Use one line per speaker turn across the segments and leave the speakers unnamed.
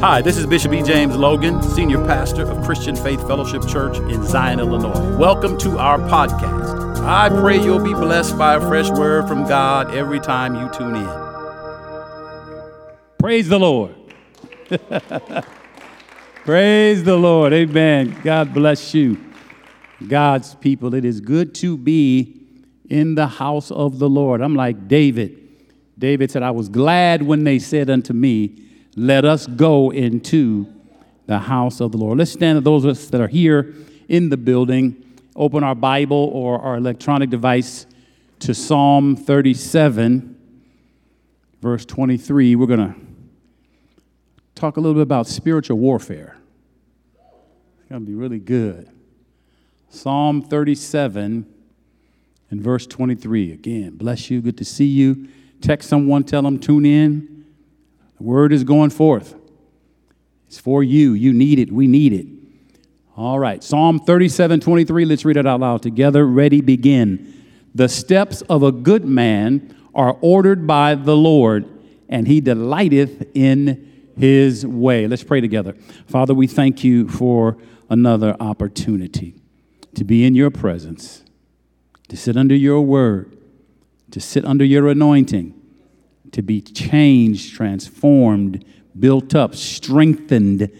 Hi, this is Bishop E. James Logan, Senior Pastor of Christian Faith Fellowship Church in Zion, Illinois. Welcome to our podcast. I pray you'll be blessed by a fresh word from God every time you tune in.
Praise the Lord. Praise the Lord. Amen. God bless you. God's people, it is good to be in the house of the Lord. I'm like David. David said, I was glad when they said unto me, let us go into the house of the Lord. Let's stand, those of us that are here in the building, open our Bible or our electronic device to Psalm 37, verse 23. We're going to talk a little bit about spiritual warfare. It's going to be really good. Psalm 37 and verse 23. Again, bless you. Good to see you. Text someone, tell them, tune in. The word is going forth. It's for you. You need it. We need it. All right. Psalm 37 23. Let's read it out loud together. Ready, begin. The steps of a good man are ordered by the Lord, and he delighteth in his way. Let's pray together. Father, we thank you for another opportunity to be in your presence, to sit under your word, to sit under your anointing to be changed, transformed, built up, strengthened,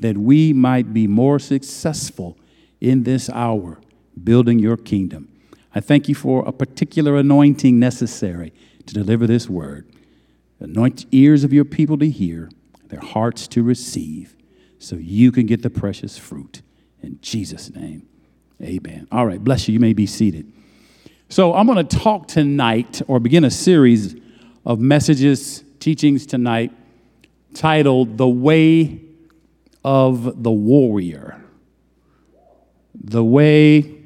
that we might be more successful in this hour, building your kingdom. I thank you for a particular anointing necessary to deliver this word. Anoint ears of your people to hear, their hearts to receive, so you can get the precious fruit. In Jesus' name, amen. All right, bless you. You may be seated. So, I'm going to talk tonight or begin a series of messages, teachings tonight titled The Way of the Warrior. The Way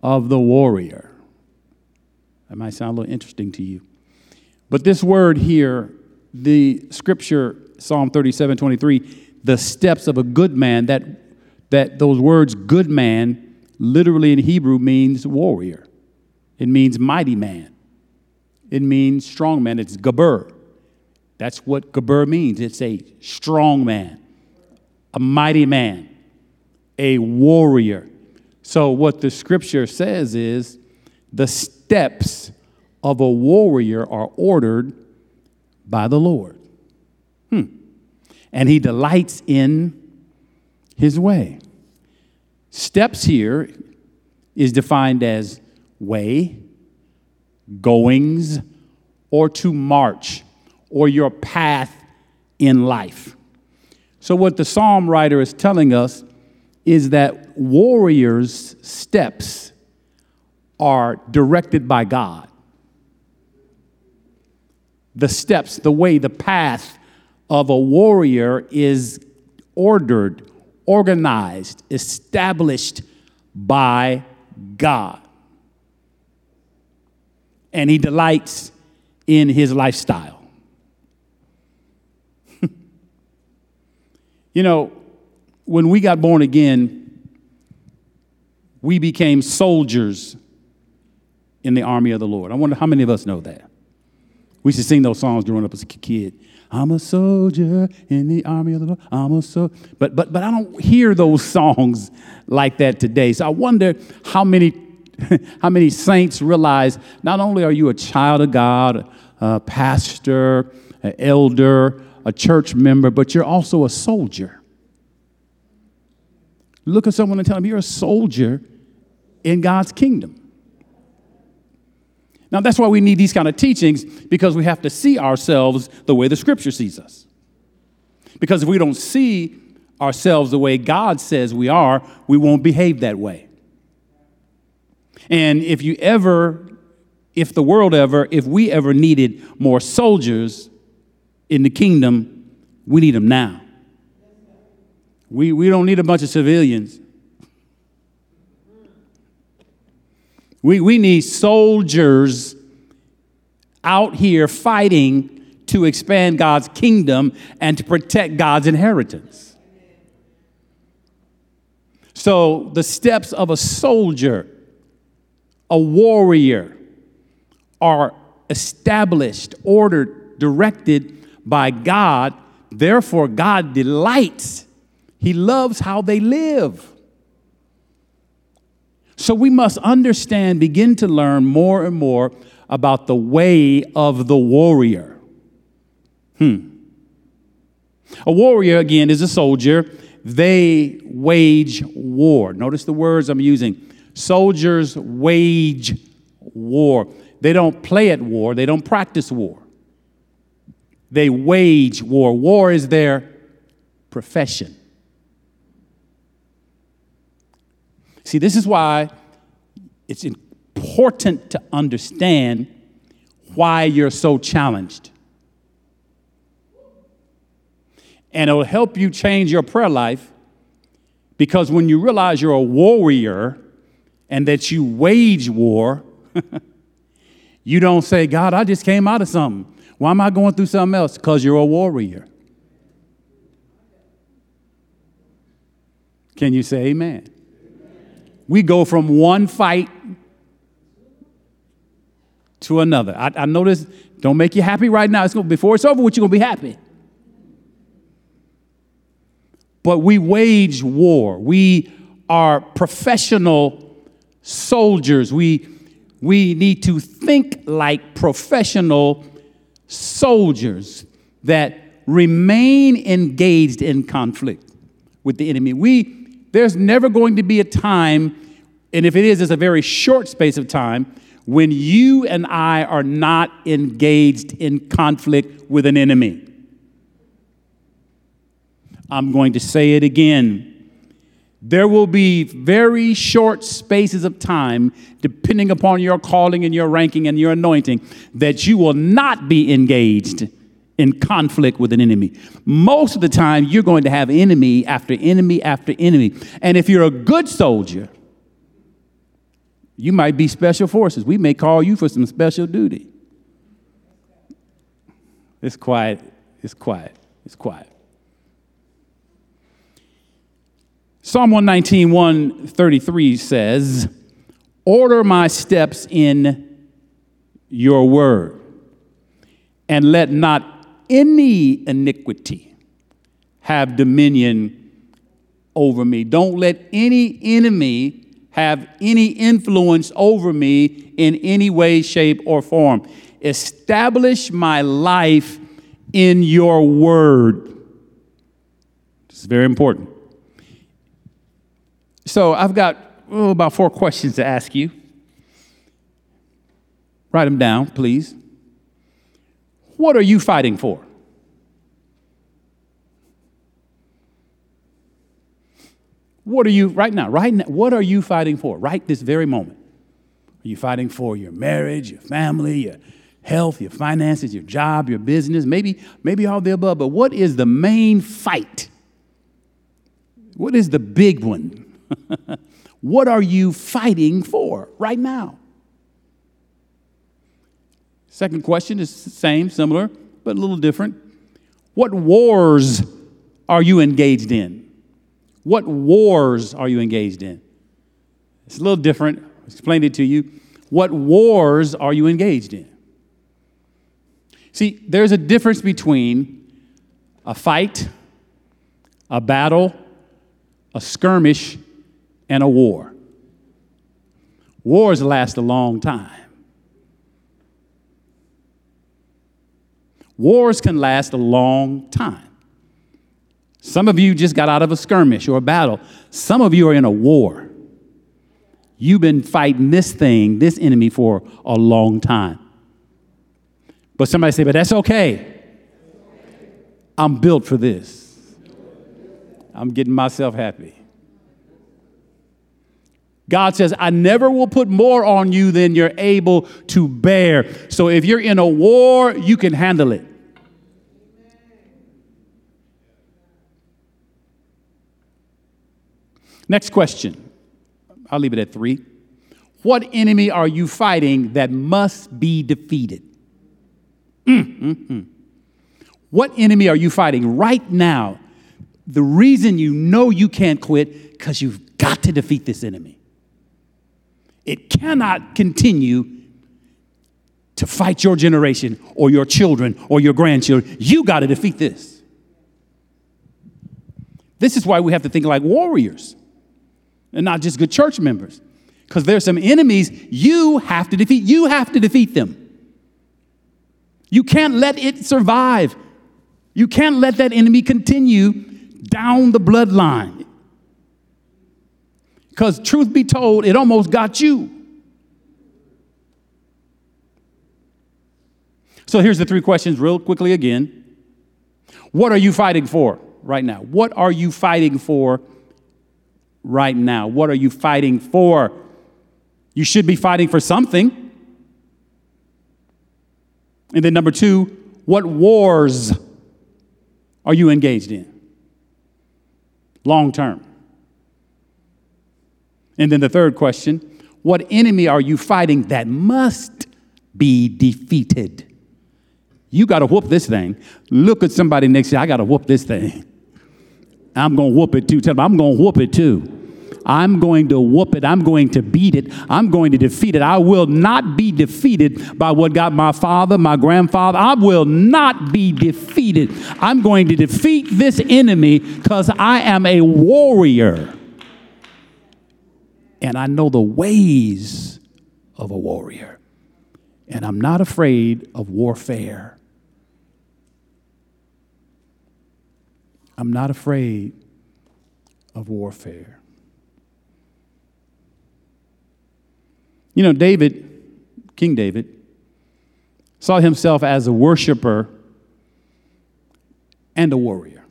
of the Warrior. That might sound a little interesting to you. But this word here, the scripture, Psalm 37 23, the steps of a good man, that, that those words, good man, literally in Hebrew means warrior. It means mighty man. It means strong man. It's Gabur. That's what Gabur means. It's a strong man, a mighty man, a warrior. So, what the scripture says is the steps of a warrior are ordered by the Lord. Hmm. And he delights in his way. Steps here is defined as way, goings, or to march, or your path in life. So, what the psalm writer is telling us is that warriors' steps are directed by God. The steps, the way, the path of a warrior is ordered, organized, established by God and he delights in his lifestyle. you know, when we got born again, we became soldiers in the army of the Lord. I wonder how many of us know that. We to sing those songs growing up as a kid. I'm a soldier in the army of the Lord. I'm a soldier. But, but, but I don't hear those songs like that today. So I wonder how many How many saints realize not only are you a child of God, a pastor, an elder, a church member, but you're also a soldier. Look at someone and tell them you're a soldier in God's kingdom. Now, that's why we need these kind of teachings because we have to see ourselves the way the scripture sees us. Because if we don't see ourselves the way God says we are, we won't behave that way. And if you ever, if the world ever, if we ever needed more soldiers in the kingdom, we need them now. We, we don't need a bunch of civilians. We, we need soldiers out here fighting to expand God's kingdom and to protect God's inheritance. So, the steps of a soldier a warrior are established, ordered, directed by God Therefore, God delights, He loves how they live. So we must understand, begin to learn more and more about the way of the warrior. Hmm. A warrior, again, is a soldier. They wage war. Notice the words I'm using. Soldiers wage war. They don't play at war, they don't practice war. They wage war. War is their profession. See, this is why it's important to understand why you're so challenged. And it'll help you change your prayer life because when you realize you're a warrior and that you wage war, you don't say, God, I just came out of something. Why am I going through something else? Because you're a warrior. Can you say amen? We go from one fight to another. I, I don't make you happy right now. It's gonna, before it's over with, you're going to be happy. But we wage war. We are professional soldiers. We, we need to think like professional soldiers that remain engaged in conflict with the enemy. We, there's never going to be a time, and if it is, it's a very short space of time, when you and I are not engaged in conflict with an enemy. I'm going to say it again. There will be very short spaces of time, depending upon your calling and your ranking and your anointing, that you will not be engaged in conflict with an enemy. Most of the time, you're going to have enemy after enemy after enemy. And if you're a good soldier, you might be special forces. We may call you for some special duty. It's quiet. It's quiet. It's quiet. Psalm 119, 133 says, Order my steps in your word, and let not any iniquity have dominion over me. Don't let any enemy have any influence over me in any way, shape, or form. Establish my life in your word. This is very important. So I've got oh, about four questions to ask you. Write them down, please. What are you fighting for? What are you, right now, right now, what are you fighting for right this very moment? Are you fighting for your marriage, your family, your health, your finances, your job, your business? Maybe, maybe all the above, but what is the main fight? What is the big one? what are you fighting for right now? Second question is the same, similar, but a little different. What wars are you engaged in? What wars are you engaged in? It's a little different. I explained it to you. What wars are you engaged in? See, there's a difference between a fight, a battle, a skirmish, and a war. Wars last a long time. Wars can last a long time. Some of you just got out of a skirmish or a battle. Some of you are in a war. You've been fighting this thing, this enemy, for a long time. But somebody say, but that's okay. I'm built for this. I'm getting myself happy. God says, I never will put more on you than you're able to bear. So if you're in a war, you can handle it. Next question. I'll leave it at three. What enemy are you fighting that must be defeated? Mm-hmm. What enemy are you fighting right now? The reason you know you can't quit, because you've got to defeat this enemy. It cannot continue to fight your generation or your children or your grandchildren. You got to defeat this. This is why we have to think like warriors and not just good church members. Because there's some enemies you have to defeat. You have to defeat them. You can't let it survive. You can't let that enemy continue down the bloodline. Because, truth be told, it almost got you. So, here's the three questions, real quickly again. What are you fighting for right now? What are you fighting for right now? What are you fighting for? You should be fighting for something. And then, number two, what wars are you engaged in? Long term. And then the third question, what enemy are you fighting that must be defeated? You got to whoop this thing. Look at somebody next to you. I got to whoop this thing. I'm going to whoop it too. Tell them I'm going to whoop it too. I'm going to whoop it. I'm going to beat it. I'm going to defeat it. I will not be defeated by what got my father, my grandfather. I will not be defeated. I'm going to defeat this enemy because I am a warrior. And I know the ways of a warrior. And I'm not afraid of warfare. I'm not afraid of warfare. You know, David, King David, saw himself as a worshiper and a warrior.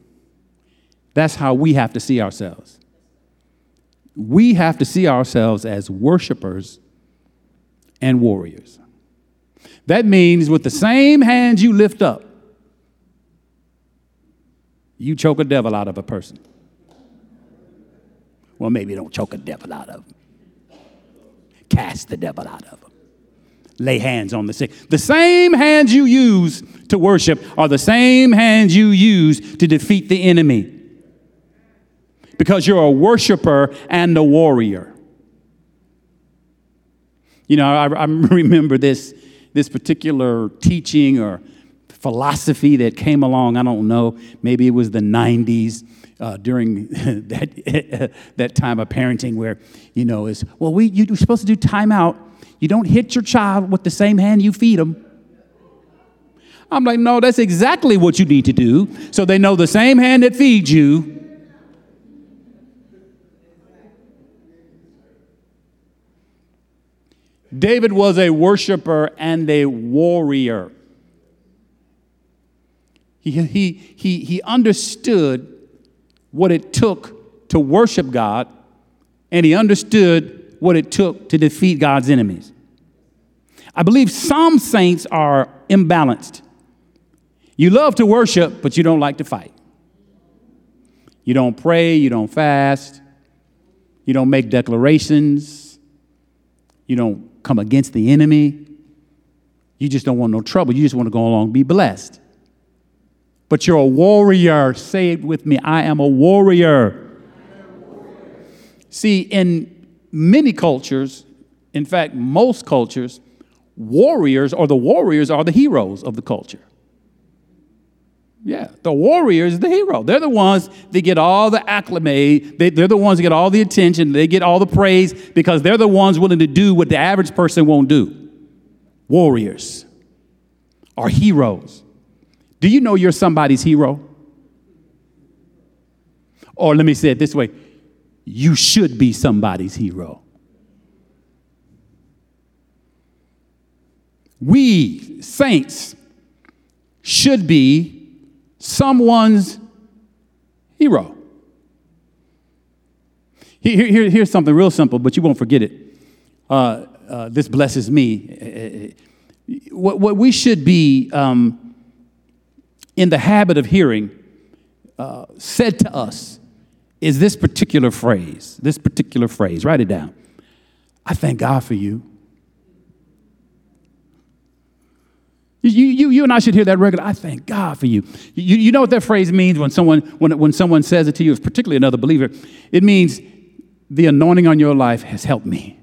That's how we have to see ourselves. We have to see ourselves as worshipers and warriors. That means with the same hands you lift up, you choke a devil out of a person. Well, maybe don't choke a devil out of them cast the devil out of them. Lay hands on the sick. The same hands you use to worship are the same hands you use to defeat the enemy. Because you're a worshiper and a warrior. You know, I, I remember this, this particular teaching or philosophy that came along. I don't know, maybe it was the 90s uh, during that, that time of parenting where, you know, is, well, we, you're supposed to do timeout. You don't hit your child with the same hand you feed them. I'm like, no, that's exactly what you need to do. So they know the same hand that feeds you. David was a worshiper and a warrior. He, he, he, he understood what it took to worship God, and he understood what it took to defeat God's enemies. I believe some saints are imbalanced. You love to worship, but you don't like to fight. You don't pray, you don't fast, you don't make declarations, you don't come against the enemy. You just don't want no trouble. You just want to go along be blessed but you're a warrior. Say it with me I am a warrior. See, in many cultures, in fact, most cultures, warriors or the warriors are the heroes of the culture. Yeah, the warrior is the hero. They're the ones that get all the acclimate. They, are the ones that get all the attention. They get all the praise because they're the ones willing to do what the average person won't do. Warriors are heroes. Do you know you're somebody's hero? Or let me say it this way you should be somebody's hero. We, saints, should be someone's hero. Here, here, here's something real simple, but you won't forget it. Uh, uh, this blesses me. What, what we should be um, in the habit of hearing uh, said to us is this particular phrase. This particular phrase. Write it down. I thank God for you. You, you, you and I should hear that regularly. I thank God for you. you. You know what that phrase means when someone, when, when someone says it to you, particularly another believer? It means the anointing on your life has helped me.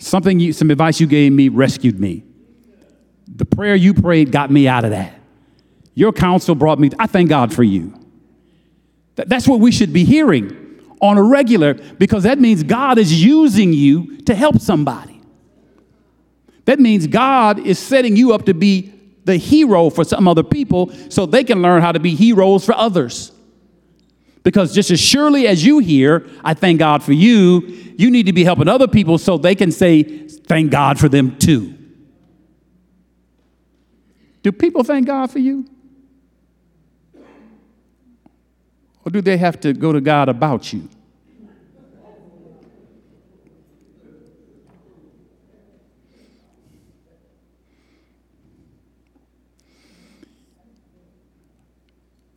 Something you, some advice you gave me rescued me. The prayer you prayed got me out of that. Your counsel brought me, I thank God for you. That's what we should be hearing on a regular because that means God is using you to help somebody. That means God is setting you up to be the hero for some other people so they can learn how to be heroes for others. Because just as surely as you hear, I thank God for you, you need to be helping other people so they can say, thank God for them too. Do people thank God for you? Or do they have to go to God about you?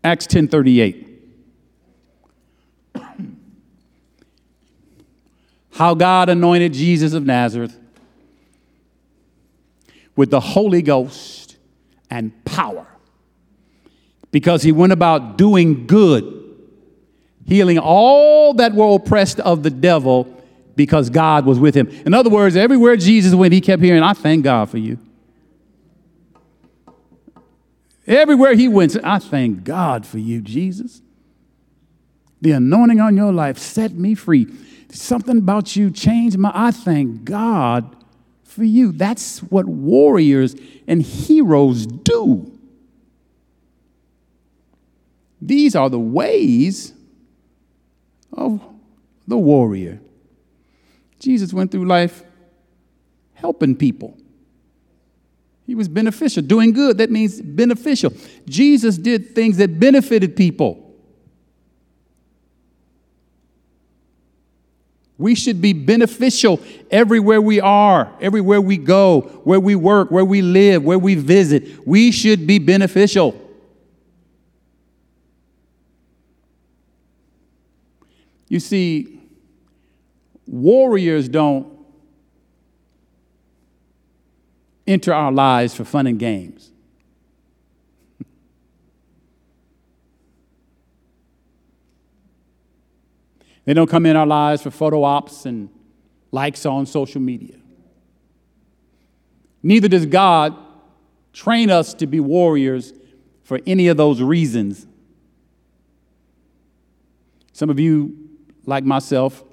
Acts 10:38. How God anointed Jesus of Nazareth with the Holy Ghost and power because he went about doing good, healing all that were oppressed of the devil because God was with him. In other words, everywhere Jesus went, he kept hearing, I thank God for you. Everywhere he went, I thank God for you, Jesus. The anointing on your life set me free. Something about you changed my. I thank God for you. That's what warriors and heroes do. These are the ways of the warrior. Jesus went through life helping people. He was beneficial. Doing good, that means beneficial. Jesus did things that benefited people. We should be beneficial everywhere we are, everywhere we go, where we work, where we live, where we visit. We should be beneficial. You see, warriors don't enter our lives for fun and games. they don't come in our lives for photo ops and likes on social media. Neither does God train us to be warriors for any of those reasons. Some of you, like myself,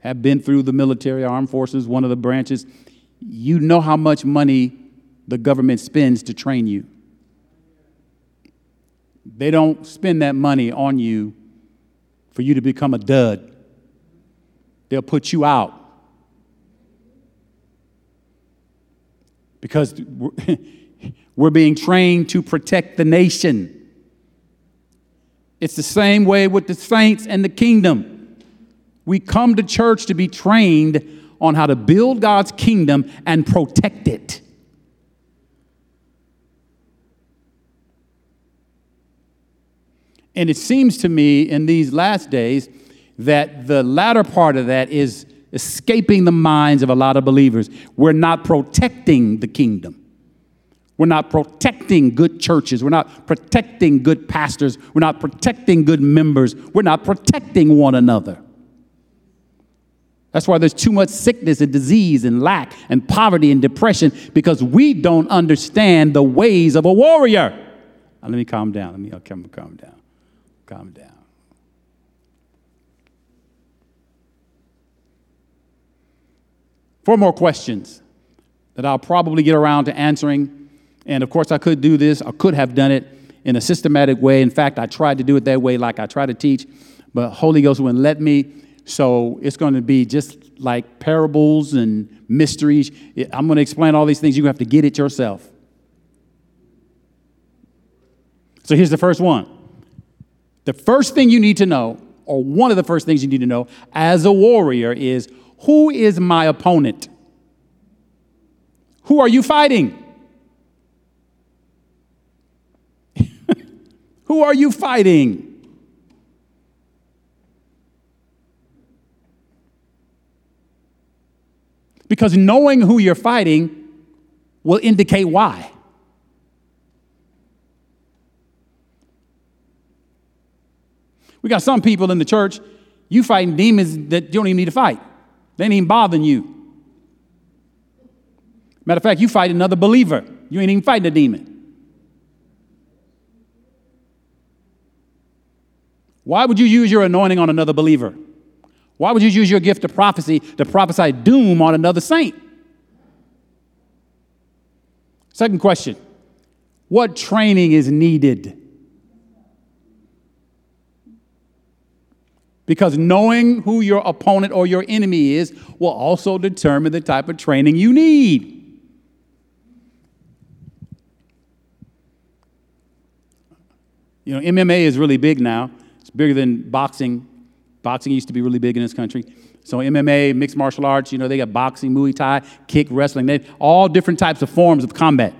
have been through the military, armed forces, one of the branches you know how much money the government spends to train you. They don't spend that money on you for you to become a dud. They'll put you out. Because we're being trained to protect the nation. It's the same way with the saints and the kingdom. We come to church to be trained on how to build God's kingdom and protect it. And it seems to me in these last days that the latter part of that is escaping the minds of a lot of believers. We're not protecting the kingdom. We're not protecting good churches. We're not protecting good pastors. We're not protecting good members. We're not protecting one another. That's why there's too much sickness and disease and lack and poverty and depression because we don't understand the ways of a warrior. Now, let me calm down. Let me calm, calm down. Calm down. Four more questions that I'll probably get around to answering. And of course, I could do this, I could have done it in a systematic way. In fact, I tried to do it that way, like I try to teach, but Holy Ghost wouldn't let me. So it's going to be just like parables and mysteries. I'm going to explain all these things. You have to get it yourself. So here's the first one. The first thing you need to know, or one of the first things you need to know as a warrior, is who is my opponent? Who are you fighting? who are you fighting? Because knowing who you're fighting will indicate why. We got some people in the church, you fighting demons that you don't even need to fight. They ain't even bothering you. Matter of fact, you fight another believer. You ain't even fighting a demon. Why would you use your anointing on another believer? Why would you use your gift of prophecy to prophesy doom on another saint? Second question What training is needed? Because knowing who your opponent or your enemy is will also determine the type of training you need. You know, MMA is really big now. It's bigger than boxing. Boxing used to be really big in this country. So MMA, mixed martial arts, you know, they got boxing, Muay Thai, kick, wrestling, they all different types of forms of combat.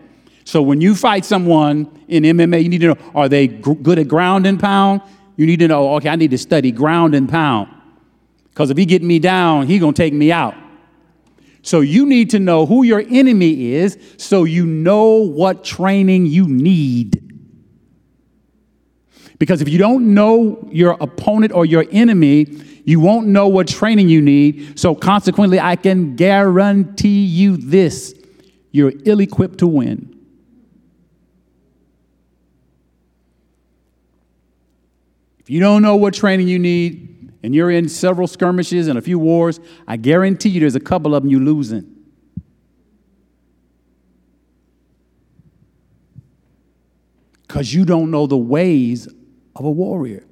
So when you fight someone in MMA, you need to know, are they gr- good at ground and pound? You need to know, okay, I need to study ground and pound. Because if he get me down, he gonna take me out. So you need to know who your enemy is so you know what training you need. Because if you don't know your opponent or your enemy, you won't know what training you need. So consequently, I can guarantee you this you're ill equipped to win. If you don't know what training you need and you're in several skirmishes and a few wars, I guarantee you there's a couple of them you're losing. Because you don't know the ways of a warrior.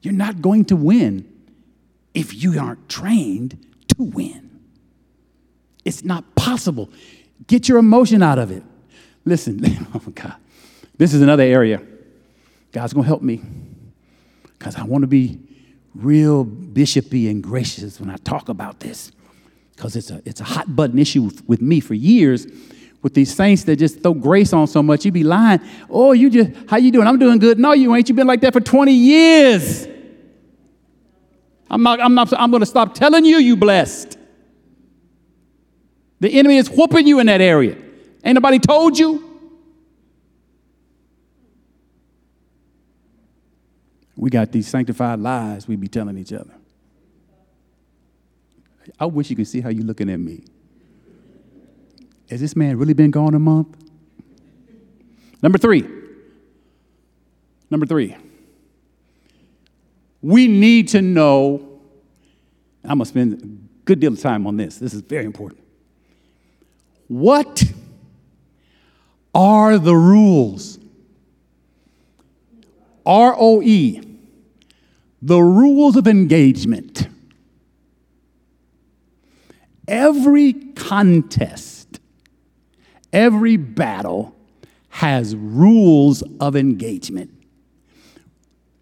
You're not going to win if you aren't trained to win. It's not possible. Get your emotion out of it. Listen, oh God, this is another area. God's to help me because I want to be real bishopy and gracious when I talk about this because it's a, it's a hot button issue with me for years with these saints that just throw grace on so much. You be lying. Oh, you just, how you doing? I'm doing good. No, you ain't. You've been like that for 20 years. I'm not, I'm not, I'm going to stop telling you you blessed. The enemy is whooping you in that area. Ain't nobody told you? We got these sanctified lies we be telling each other. I wish you could see how you looking at me. Has this man really been gone a month? Number three. Number three. We need to know, I'm going to spend a good deal of time on this. This is very important. What are the rules? R O E the rules of engagement. Every contest, every battle has rules of engagement.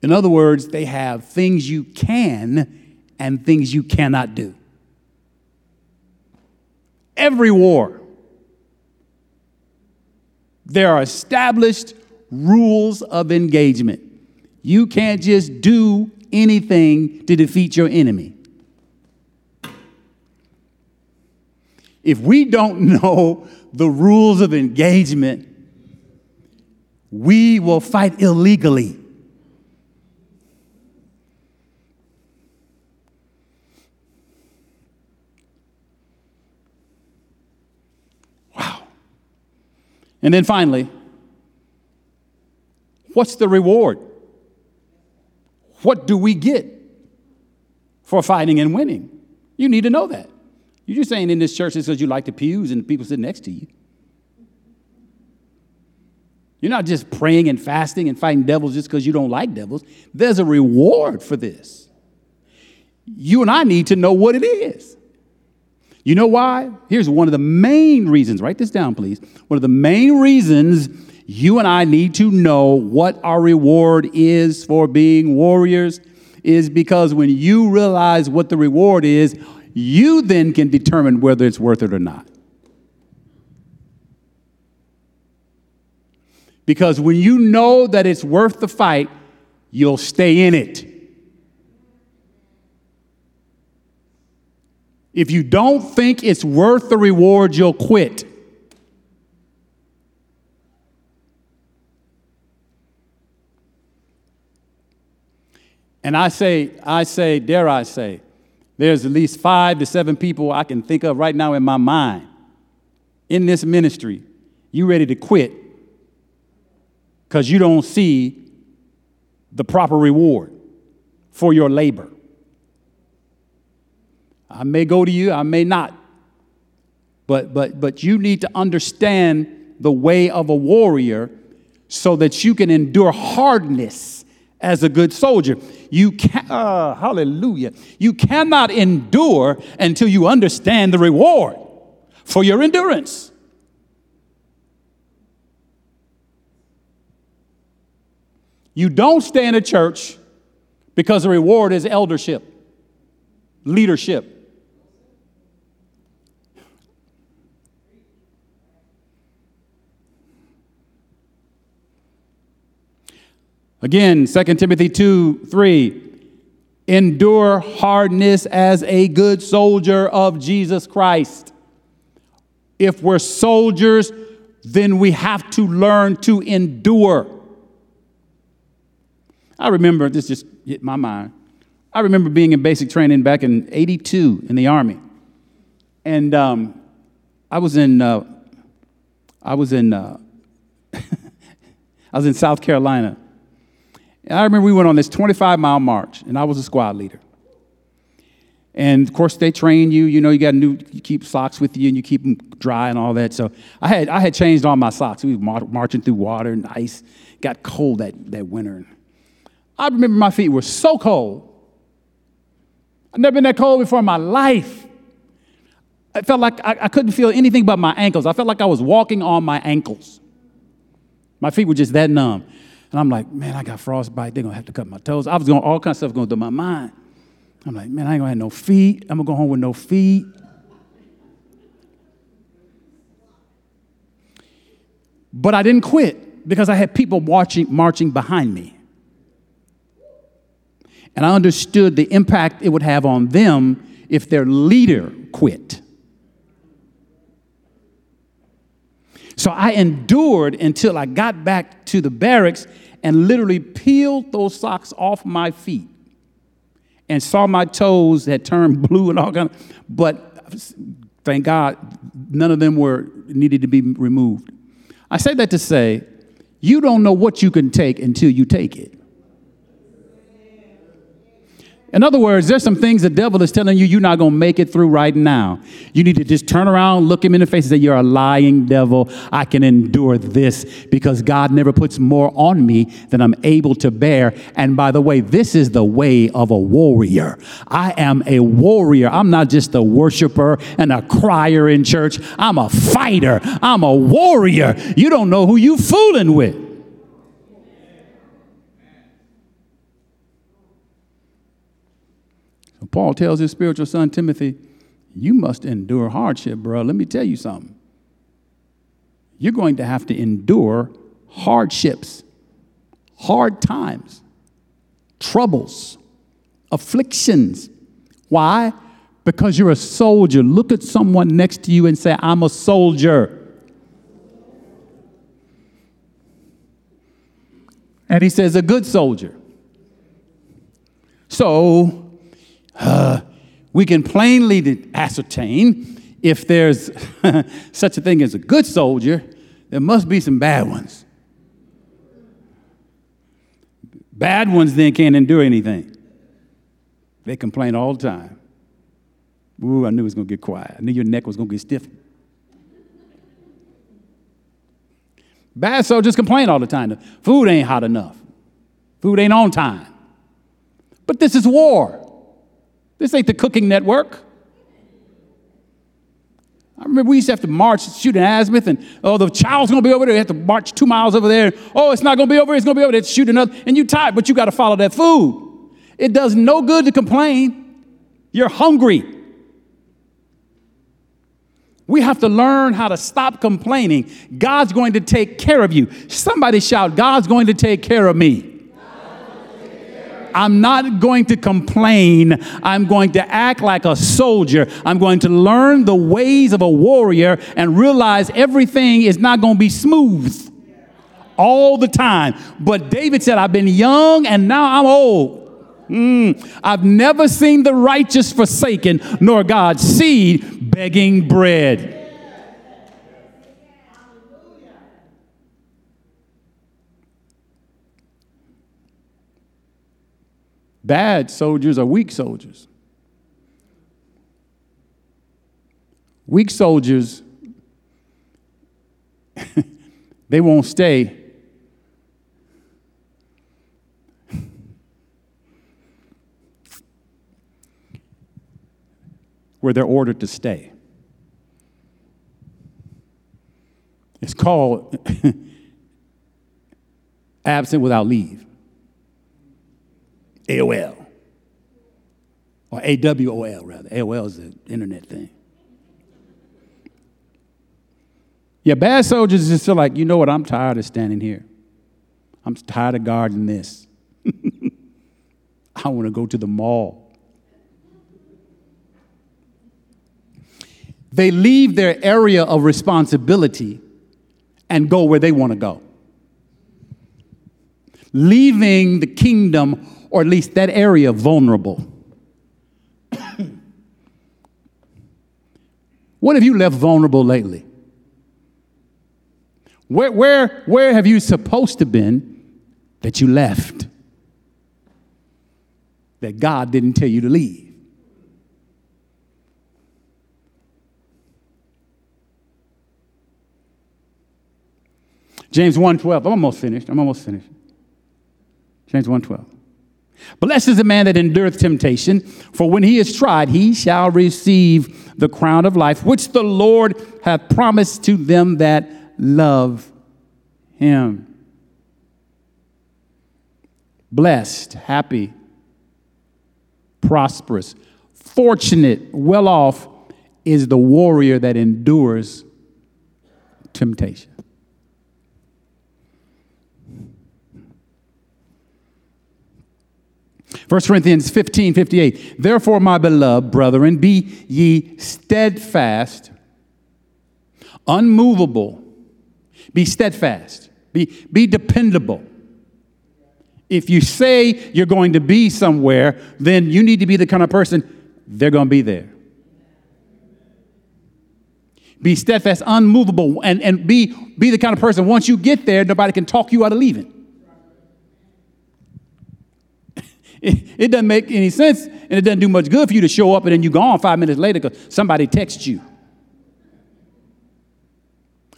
In other words, they have things you can and things you cannot do. Every war, there are established rules of engagement. You can't just do anything to defeat your enemy. If we don't know the rules of engagement, we will fight illegally. Wow. And then finally, what's the reward? What do we get for fighting and winning? You need to know that. You're just saying in this church it's because you like the pews and the people sitting next to you. You're not just praying and fasting and fighting devils just because you don't like devils. There's a reward for this. You and I need to know what it is. You know why? Here's one of the main reasons. Write this down, please. One of the main reasons you and I need to know what our reward is for being warriors is because when you realize what the reward is, you then can determine whether it's worth it or not. Because when you know that it's worth the fight, you'll stay in it. If you don't think it's worth the reward, you'll quit. And I say, I say, dare I say, there's at least five to seven people I can think of right now in my mind in this ministry. You ready to quit because you don't see the proper reward. for your labor. I may go to you, I may not. But, but, but you need to understand the way of a warrior so that you can endure hardness as a good soldier. You can, uh, hallelujah. You cannot endure until you understand the reward for your endurance. You don't stay in a church because the reward is eldership, leadership. Again, 2 Timothy 2 3. Endure hardness as a good soldier of Jesus Christ. If we're soldiers, then we have to learn to endure. I remember, this just hit my mind. I remember being in basic training back in 82 in the Army. And um, I was in, uh, I was in, uh, I was in South Carolina. And I remember we went on this 25 mile march, and I was a squad leader. And of course, they train you. You know, you got new. You keep socks with you, and you keep them dry and all that. So I had I had changed all my socks. We were marching through water and ice. Got cold that that winter. I remember my feet were so cold. I've never been that cold before in my life. I felt like I, I, couldn't feel anything but my ankles. I felt like I was walking on my ankles. My feet were just that numb. And I'm like, man, I got frostbite. They're gonna have to cut my toes. I was going, all kinds of stuff going through my mind. I'm like, man, I ain't gonna have no feet. I'm gonna go home with no feet. But I didn't quit because I had people watching, marching behind me. And I understood the impact it would have on them if their leader quit. So I endured until I got back to the barracks and literally peeled those socks off my feet and saw my toes had turned blue and all kind of, but thank God none of them were needed to be removed. I say that to say, you don't know what you can take until you take it. In other words, there's some things the devil is telling you you're not going to make it through right now. You need to just turn around, look him in the face, and say, You're a lying devil. I can endure this because God never puts more on me than I'm able to bear. And by the way, this is the way of a warrior. I am a warrior. I'm not just a worshiper and a crier in church, I'm a fighter. I'm a warrior. You don't know who you're fooling with. Paul tells his spiritual son Timothy, You must endure hardship, bro. Let me tell you something. You're going to have to endure hardships, hard times, troubles, afflictions. Why? Because you're a soldier. Look at someone next to you and say, I'm a soldier. And he says, a good soldier. So, uh, we can plainly ascertain if there's such a thing as a good soldier, there must be some bad ones. Bad ones then can't endure anything. They complain all the time. Ooh, I knew it was going to get quiet. I knew your neck was going to get stiff. Bad soldiers complain all the time. The food ain't hot enough. Food ain't on time. But this is war. This ain't the cooking network. I remember we used to have to march, shoot in azimuth, and oh, the child's gonna be over there. We have to march two miles over there. Oh, it's not gonna be over here, it's gonna be over there. Shoot another, and you tired, but you gotta follow that food. It does no good to complain. You're hungry. We have to learn how to stop complaining. God's going to take care of you. Somebody shout, God's going to take care of me. I'm not going to complain. I'm going to act like a soldier. I'm going to learn the ways of a warrior and realize everything is not going to be smooth all the time. But David said, I've been young and now I'm old. Mm, I've never seen the righteous forsaken, nor God's seed begging bread. Bad soldiers are weak soldiers. Weak soldiers, they won't stay. Where they're ordered to stay. It's called absent without leave. AOL. Or AWOL, rather. AOL is the internet thing. Yeah, bad soldiers just feel like, you know what, I'm tired of standing here. I'm tired of guarding this. I want to go to the mall. They leave their area of responsibility and go where they want to go. Leaving the kingdom, or at least that area, vulnerable. what have you left vulnerable lately? Where, where, where have you supposed to been that you left? That God didn't tell you to leave? James 1:12. I'm almost finished. I'm almost finished. James 1:12. Blessed is the man that endureth temptation, for when he is tried, he shall receive the crown of life, which the Lord hath promised to them that love him. Blessed, happy, prosperous, fortunate, well off is the warrior that endures temptation. 1 Corinthians 15 58. Therefore, my beloved brethren, be ye steadfast, unmovable, be steadfast, be, be dependable. If you say you're going to be somewhere, then you need to be the kind of person, they're going to be there. Be steadfast, unmovable, and, and be, be the kind of person, once you get there, nobody can talk you out of leaving. It, doesn't make any sense and it doesn't do much good for you to show up and then you go on five minutes later because somebody texts you.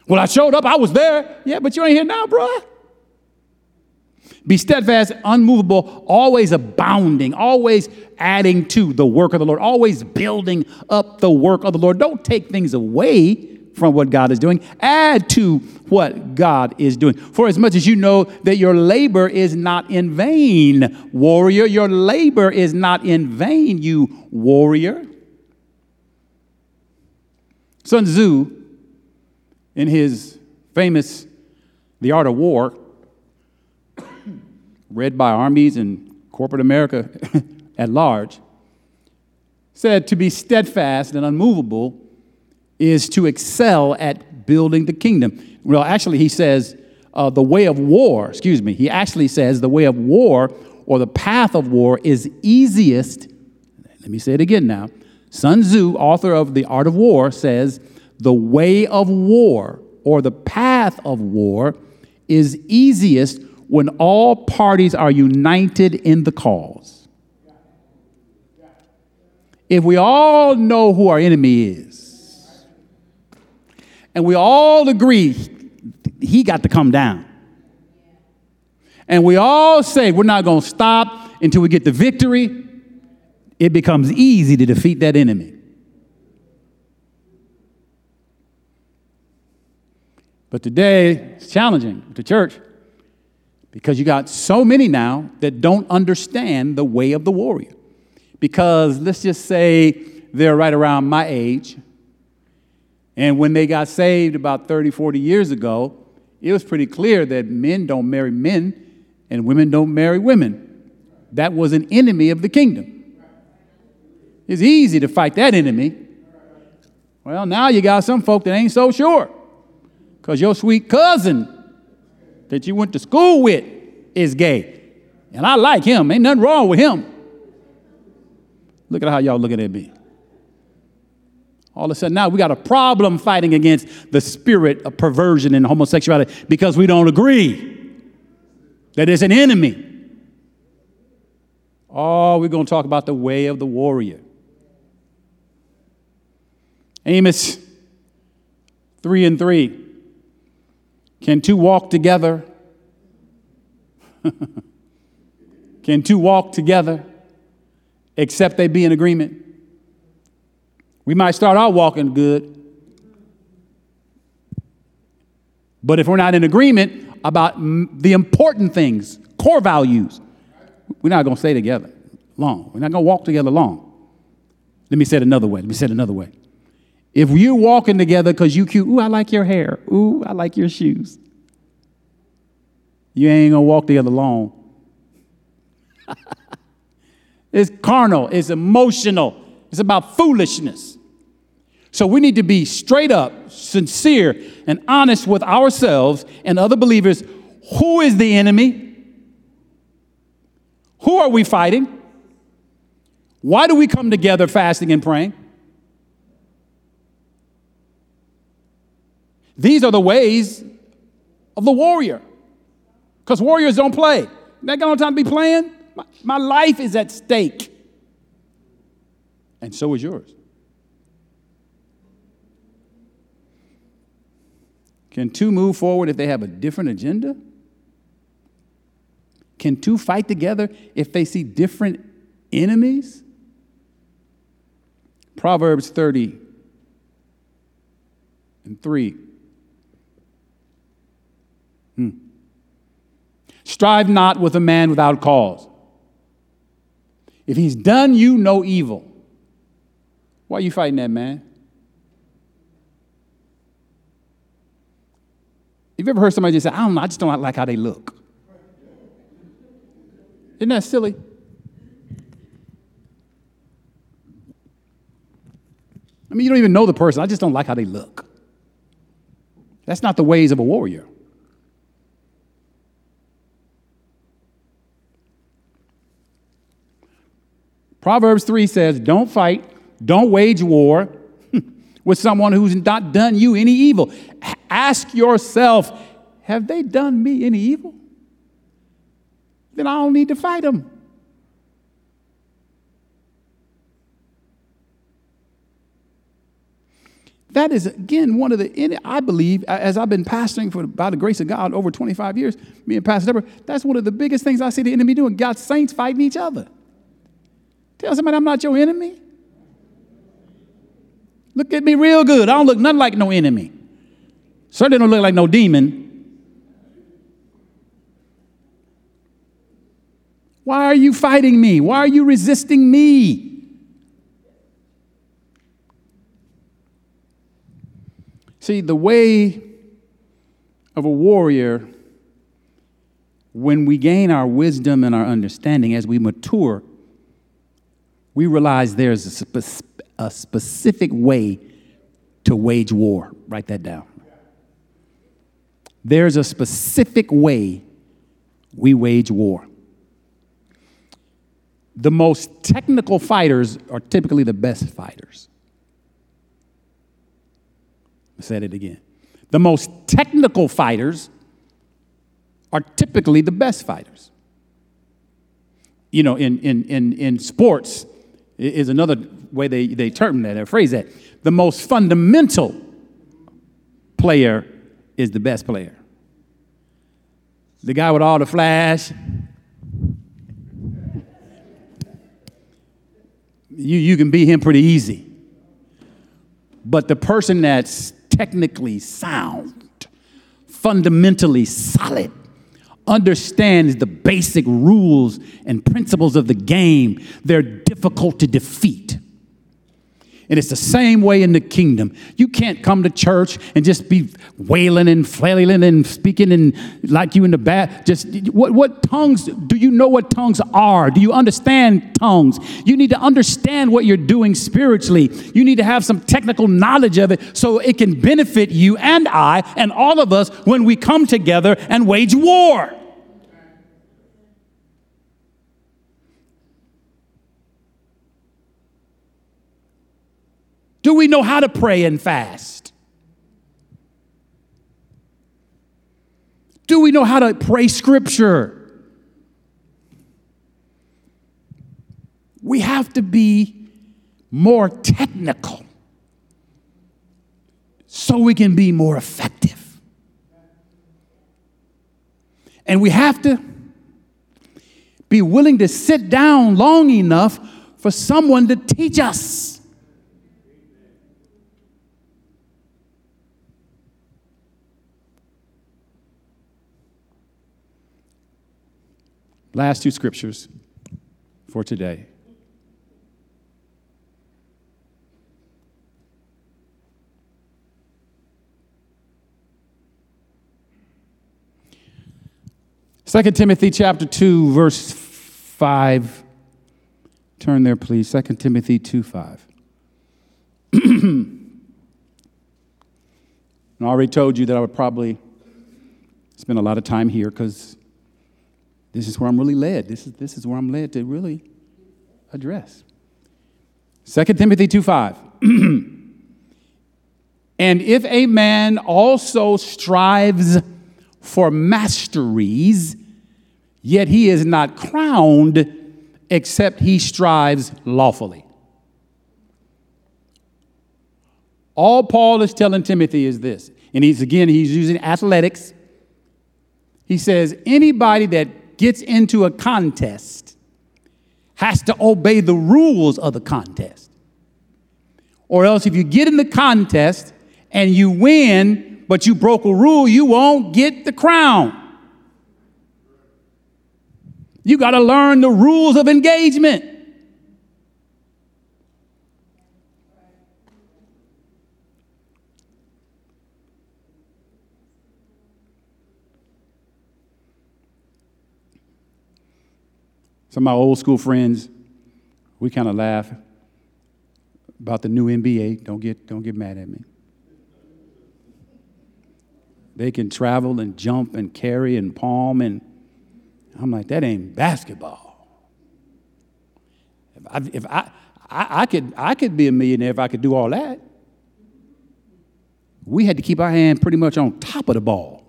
Well, I showed up, I was there. Yeah, but you ain't here now, bro. Be steadfast, unmovable, always abounding, always adding to the work of the Lord, always building up the work of the Lord. Don't take things away from what God is doing. Add to what God is doing. For as much as you know that your labor is not in vain, warrior, your labor is not in vain, you warrior. Sun Tzu, in his famous The Art of War, read by armies and corporate America at large, said to be steadfast and unmovable is to excel at building the kingdom. Well, actually, he says uh, the way of war, excuse me, he actually says the way of war or the path of war is easiest. Let me say it again now. Sun Tzu, author of The Art of War, says the way of war or the path of war is easiest when all parties are united in the cause. If we all know who our enemy is, and we all agree he got to come down. And we all say we're not going to stop until we get the victory. It becomes easy to defeat that enemy. But today, it's challenging to church because you got so many now that don't understand the way of the warrior. Because let's just say they're right around my age, and when they got saved about 30, 40 years ago, it was pretty clear that men don't marry men and women don't marry women. That was an enemy of the kingdom. It's easy to fight that enemy. Well, now you got some folk that ain't so sure because your sweet cousin that you went to school with is gay. And I like him, ain't nothing wrong with him. Look at how y'all looking at me. All of a sudden, now we got a problem fighting against the spirit of perversion and homosexuality because we don't agree that it's an enemy. Oh, we're going to talk about the way of the warrior. Amos 3 and 3. Can two walk together? Can two walk together except they be in agreement? We might start out walking good, but if we're not in agreement about the important things, core values, we're not going to stay together long. We're not going to walk together long. Let me say it another way. Let me say it another way. If you're walking together because you cute, ooh, I like your hair. Ooh, I like your shoes. You ain't gonna walk together long. it's carnal, it's emotional, it's about foolishness. So we need to be straight up, sincere, and honest with ourselves and other believers. Who is the enemy? Who are we fighting? Why do we come together fasting and praying? These are the ways of the warrior. Because warriors don't play. They got no time to be playing. My, my life is at stake. And so is yours. Can two move forward if they have a different agenda? Can two fight together if they see different enemies? Proverbs 30 and 3 Hmm. Strive not with a man without cause. If he's done you no evil, why are you fighting that man? Have you ever heard somebody just say, I don't know, I just don't like how they look? Isn't that silly? I mean, you don't even know the person. I just don't like how they look. That's not the ways of a warrior. Proverbs 3 says, Don't fight, don't wage war with someone who's not done you any evil. Ask yourself, Have they done me any evil? Then I don't need to fight them. That is, again, one of the, I believe, as I've been pastoring for, by the grace of God, over 25 years, me and Pastor Deborah, that's one of the biggest things I see the enemy doing. God's saints fighting each other. Tell somebody I'm not your enemy. Look at me real good. I don't look nothing like no enemy. Certainly don't look like no demon. Why are you fighting me? Why are you resisting me? See, the way of a warrior, when we gain our wisdom and our understanding as we mature, we realize there's a, spe- a specific way to wage war. Write that down. There's a specific way we wage war. The most technical fighters are typically the best fighters. I said it again. The most technical fighters are typically the best fighters. You know, in, in, in, in sports, is another way they, they term that or phrase that. The most fundamental player is the best player. The guy with all the flash. You, you can beat him pretty easy. But the person that's technically sound, fundamentally solid, understands the basic rules and principles of the game, they're difficult to defeat. And it's the same way in the kingdom. You can't come to church and just be wailing and flailing and speaking and like you in the back. Just what, what tongues do you know what tongues are? Do you understand tongues? You need to understand what you're doing spiritually. You need to have some technical knowledge of it so it can benefit you and I and all of us when we come together and wage war. Do we know how to pray and fast? Do we know how to pray scripture? we have to be more technical so we can be more effective. And we have to be willing to sit down long enough for someone to teach us. Last two scriptures for today. Second Timothy chapter 2 verse 5 Turn there please. Second Timothy 2 5. I already told you that I would probably spend a lot of time here because this is where I'm really led. This is, this is where I'm led to really address. 2 Timothy 2 5. and if a man also strives for masteries, yet he is not crowned except he strives lawfully. All Paul is telling Timothy is this, and he's again, he's using athletics. He says, anybody that gets into a contest has to obey the rules of the contest. Or else, if you get in the contest and you win, but you broke a rule, you won't get the crown. You got to learn the rules of engagement. Some of my old school friends, we kind of laugh about the new NBA. Don't get, don't get mad at me. They can travel and jump and carry and palm, and I'm like, that ain't basketball. If I, if I, I, I could, I could be a millionaire if I could do all that. We had to keep our hand pretty much on top of the ball.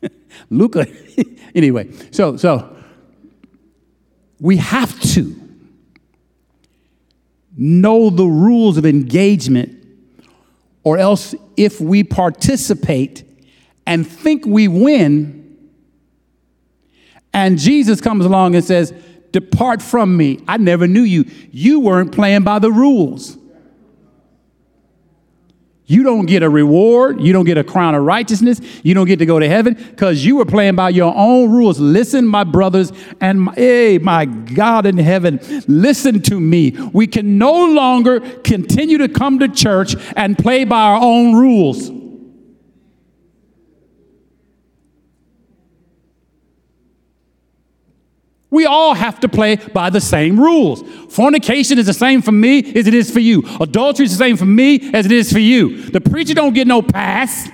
Luka, anyway, so so we have to know the rules of engagement, or else, if we participate and think we win, and Jesus comes along and says, Depart from me, I never knew you. You weren't playing by the rules. You don't get a reward. You don't get a crown of righteousness. You don't get to go to heaven because you were playing by your own rules. Listen, my brothers and my, hey, my God in heaven, listen to me. We can no longer continue to come to church and play by our own rules. We all have to play by the same rules. Fornication is the same for me as it is for you. Adultery is the same for me as it is for you. The preacher don't get no pass.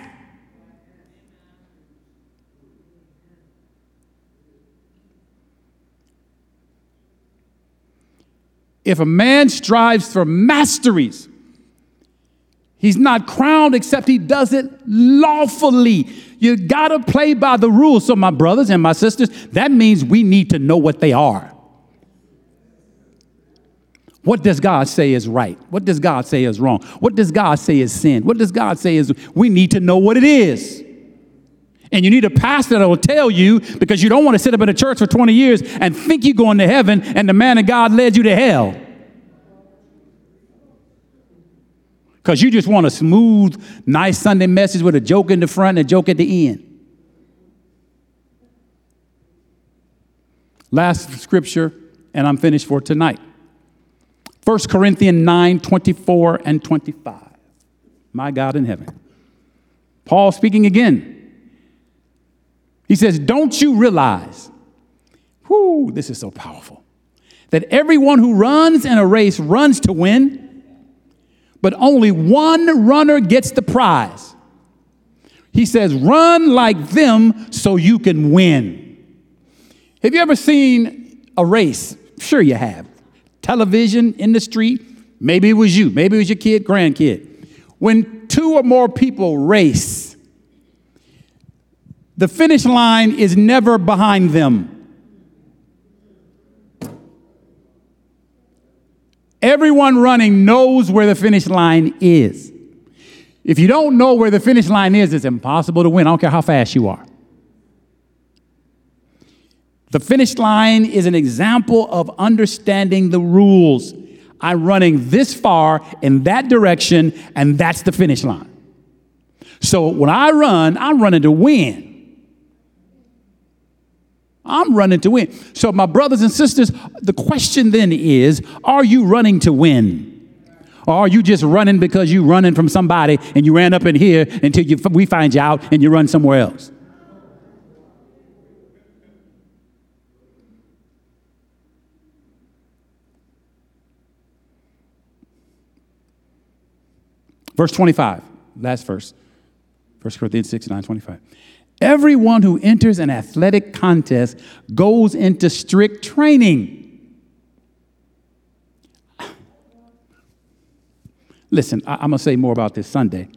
If a man strives for masteries, he's not crowned except he does it lawfully. You got to play by the rules. So, my brothers and my sisters, that means we need to know what they are. What does God say is right? What does God say is wrong? What does God say is sin? What does God say is we need to know what it is. And you need a pastor that will tell you because you don't want to sit up in a church for 20 years and think you're going to heaven and the man of God led you to hell. Because you just want a smooth, nice Sunday message with a joke in the front and a joke at the end. Last scripture, and I'm finished for tonight. 1 Corinthians 9 24 and 25. My God in heaven. Paul speaking again. He says, Don't you realize, whoo, this is so powerful, that everyone who runs in a race runs to win? But only one runner gets the prize. He says, run like them so you can win. Have you ever seen a race? Sure, you have. Television in the street, maybe it was you, maybe it was your kid, grandkid. When two or more people race, the finish line is never behind them. Everyone running knows where the finish line is. If you don't know where the finish line is, it's impossible to win. I don't care how fast you are. The finish line is an example of understanding the rules. I'm running this far in that direction, and that's the finish line. So when I run, I'm running to win. I'm running to win. So, my brothers and sisters, the question then is are you running to win? Or are you just running because you're running from somebody and you ran up in here until you, we find you out and you run somewhere else? Verse 25, last verse. 1 Corinthians 6, 9, 25. Everyone who enters an athletic contest goes into strict training. Listen, I, am going to say more about this Sunday.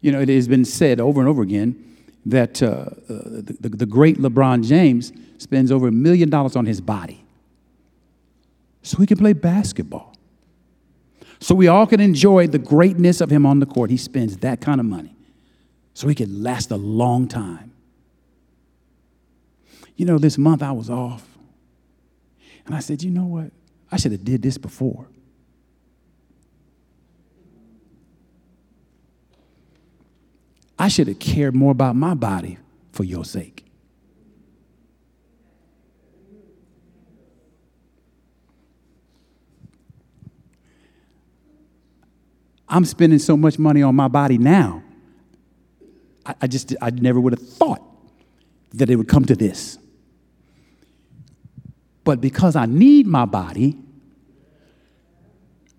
You know, it has been said over and over again that uh, the, the, the great LeBron James spends over a million dollars on his body so he can play basketball. So we all can enjoy the greatness of him on the court. He spends that kind of money so he could last a long time. You know, this month I was off. And I said, you know what? I should have did this before. I should have cared more about my body for your sake. I'm spending so much money on my body now. I, I just, I never would have thought that it would come to this. But because I need my body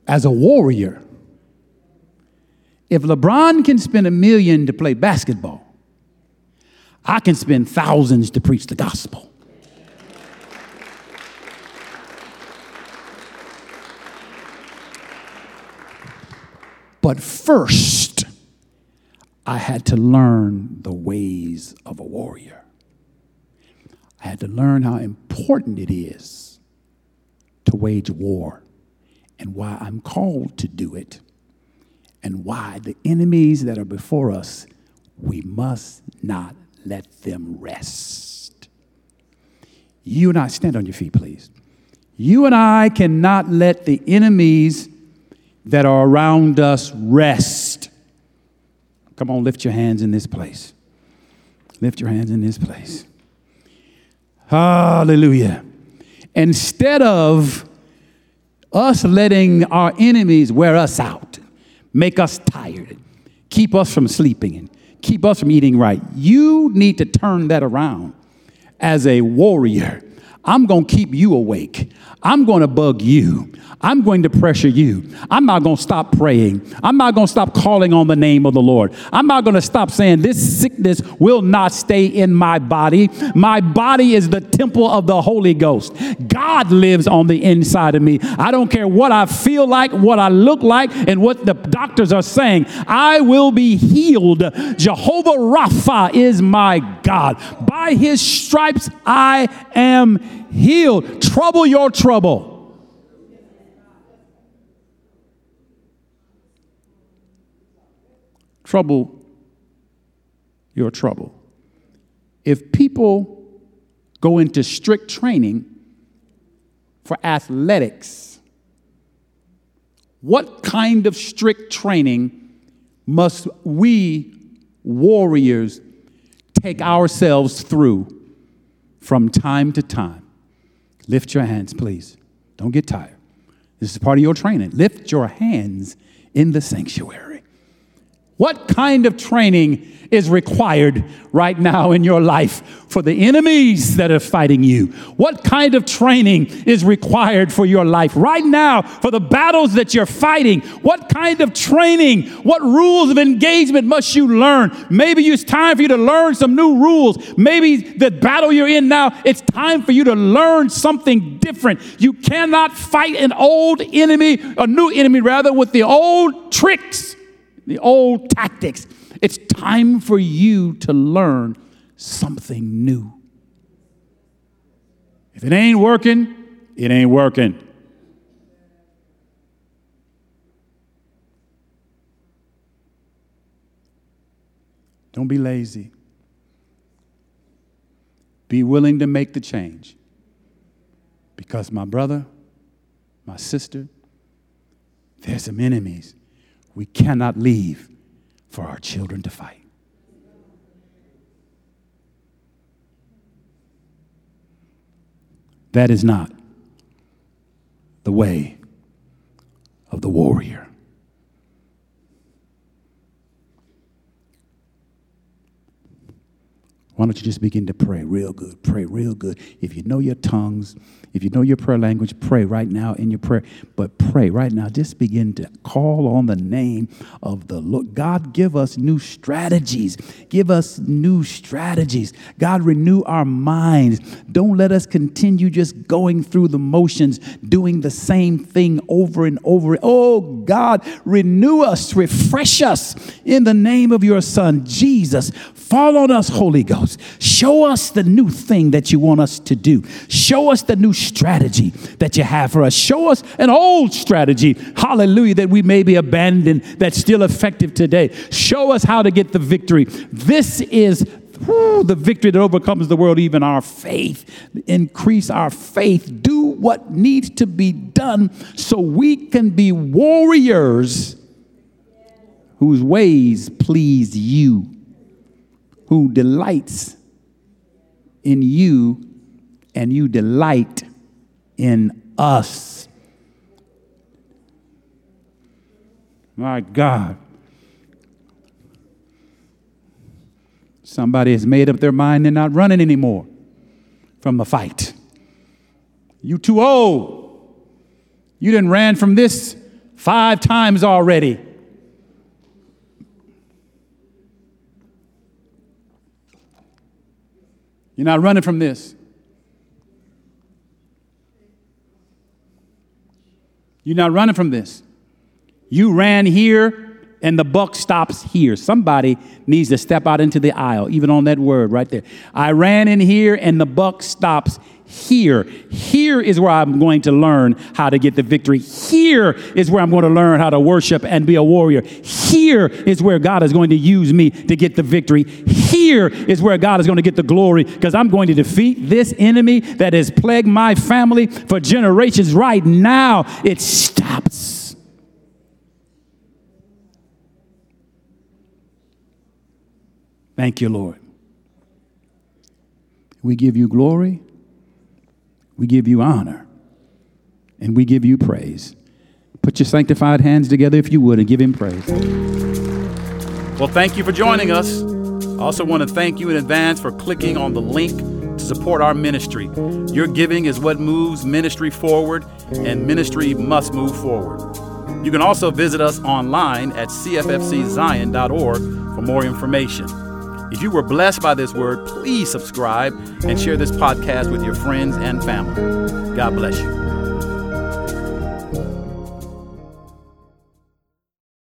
as a warrior, if LeBron can spend a million to play basketball, I can spend thousands to preach the gospel. But first, I had to learn the ways of a warrior. I had to learn how important it is to wage war and why I'm called to do it and why the enemies that are before us, we must not let them rest. You and I, stand on your feet, please. You and I cannot let the enemies that are around us rest. Come on, lift your hands in this place. Lift your hands in this place. Hallelujah. Instead of us letting our enemies wear us out, make us tired, keep us from sleeping, and keep us from eating right, you need to turn that around as a warrior. I'm going to keep you awake. I'm going to bug you. I'm going to pressure you. I'm not going to stop praying. I'm not going to stop calling on the name of the Lord. I'm not going to stop saying, This sickness will not stay in my body. My body is the temple of the Holy Ghost. God lives on the inside of me. I don't care what I feel like, what I look like, and what the doctors are saying. I will be healed. Jehovah Rapha is my God. By his stripes I am healed. Trouble your trouble. Trouble your trouble. If people go into strict training for athletics, what kind of strict training must we warriors take ourselves through from time to time? Lift your hands, please. Don't get tired. This is part of your training. Lift your hands in the sanctuary. What kind of training is required right now in your life for the enemies that are fighting you? What kind of training is required for your life right now for the battles that you're fighting? What kind of training, what rules of engagement must you learn? Maybe it's time for you to learn some new rules. Maybe the battle you're in now, it's time for you to learn something different. You cannot fight an old enemy, a new enemy rather, with the old tricks the old tactics. It's time for you to learn something new. If it ain't working, it ain't working. Don't be lazy. Be willing to make the change. Because, my brother, my sister, there's some enemies we cannot leave for our children to fight. That is not the way of the warrior. Why don't you just begin to pray real good? Pray real good. If you know your tongues, if you know your prayer language, pray right now in your prayer. But pray right now. Just begin to call on the name of the Lord. God, give us new strategies. Give us new strategies. God, renew our minds. Don't let us continue just going through the motions, doing the same thing over and over. Oh, God, renew us, refresh us in the name of your Son, Jesus. Fall on us, Holy Ghost. Show us the new thing that you want us to do. Show us the new strategy that you have for us. Show us an old strategy, hallelujah, that we may be abandoned, that's still effective today. Show us how to get the victory. This is the victory that overcomes the world, even our faith. Increase our faith. Do what needs to be done so we can be warriors whose ways please you who delights in you and you delight in us. My God. Somebody has made up their mind they're not running anymore from the fight. You too old. You didn't ran from this five times already. You're not running from this. You're not running from this. You ran here and the buck stops here. Somebody needs to step out into the aisle, even on that word right there. I ran in here and the buck stops here. Here is where I'm going to learn how to get the victory. Here is where I'm going to learn how to worship and be a warrior. Here is where God is going to use me to get the victory. Here is where God is going to get the glory because I'm going to defeat this enemy that has plagued my family for generations right now. It stops. Thank you, Lord. We give you glory. We give you honor and we give you praise. Put your sanctified hands together if you would and give him praise.
Well, thank you for joining us. I also want to thank you in advance for clicking on the link to support our ministry. Your giving is what moves ministry forward, and ministry must move forward. You can also visit us online at cffczion.org for more information. If you were blessed by this word, please subscribe and share this podcast with your friends and family. God bless you.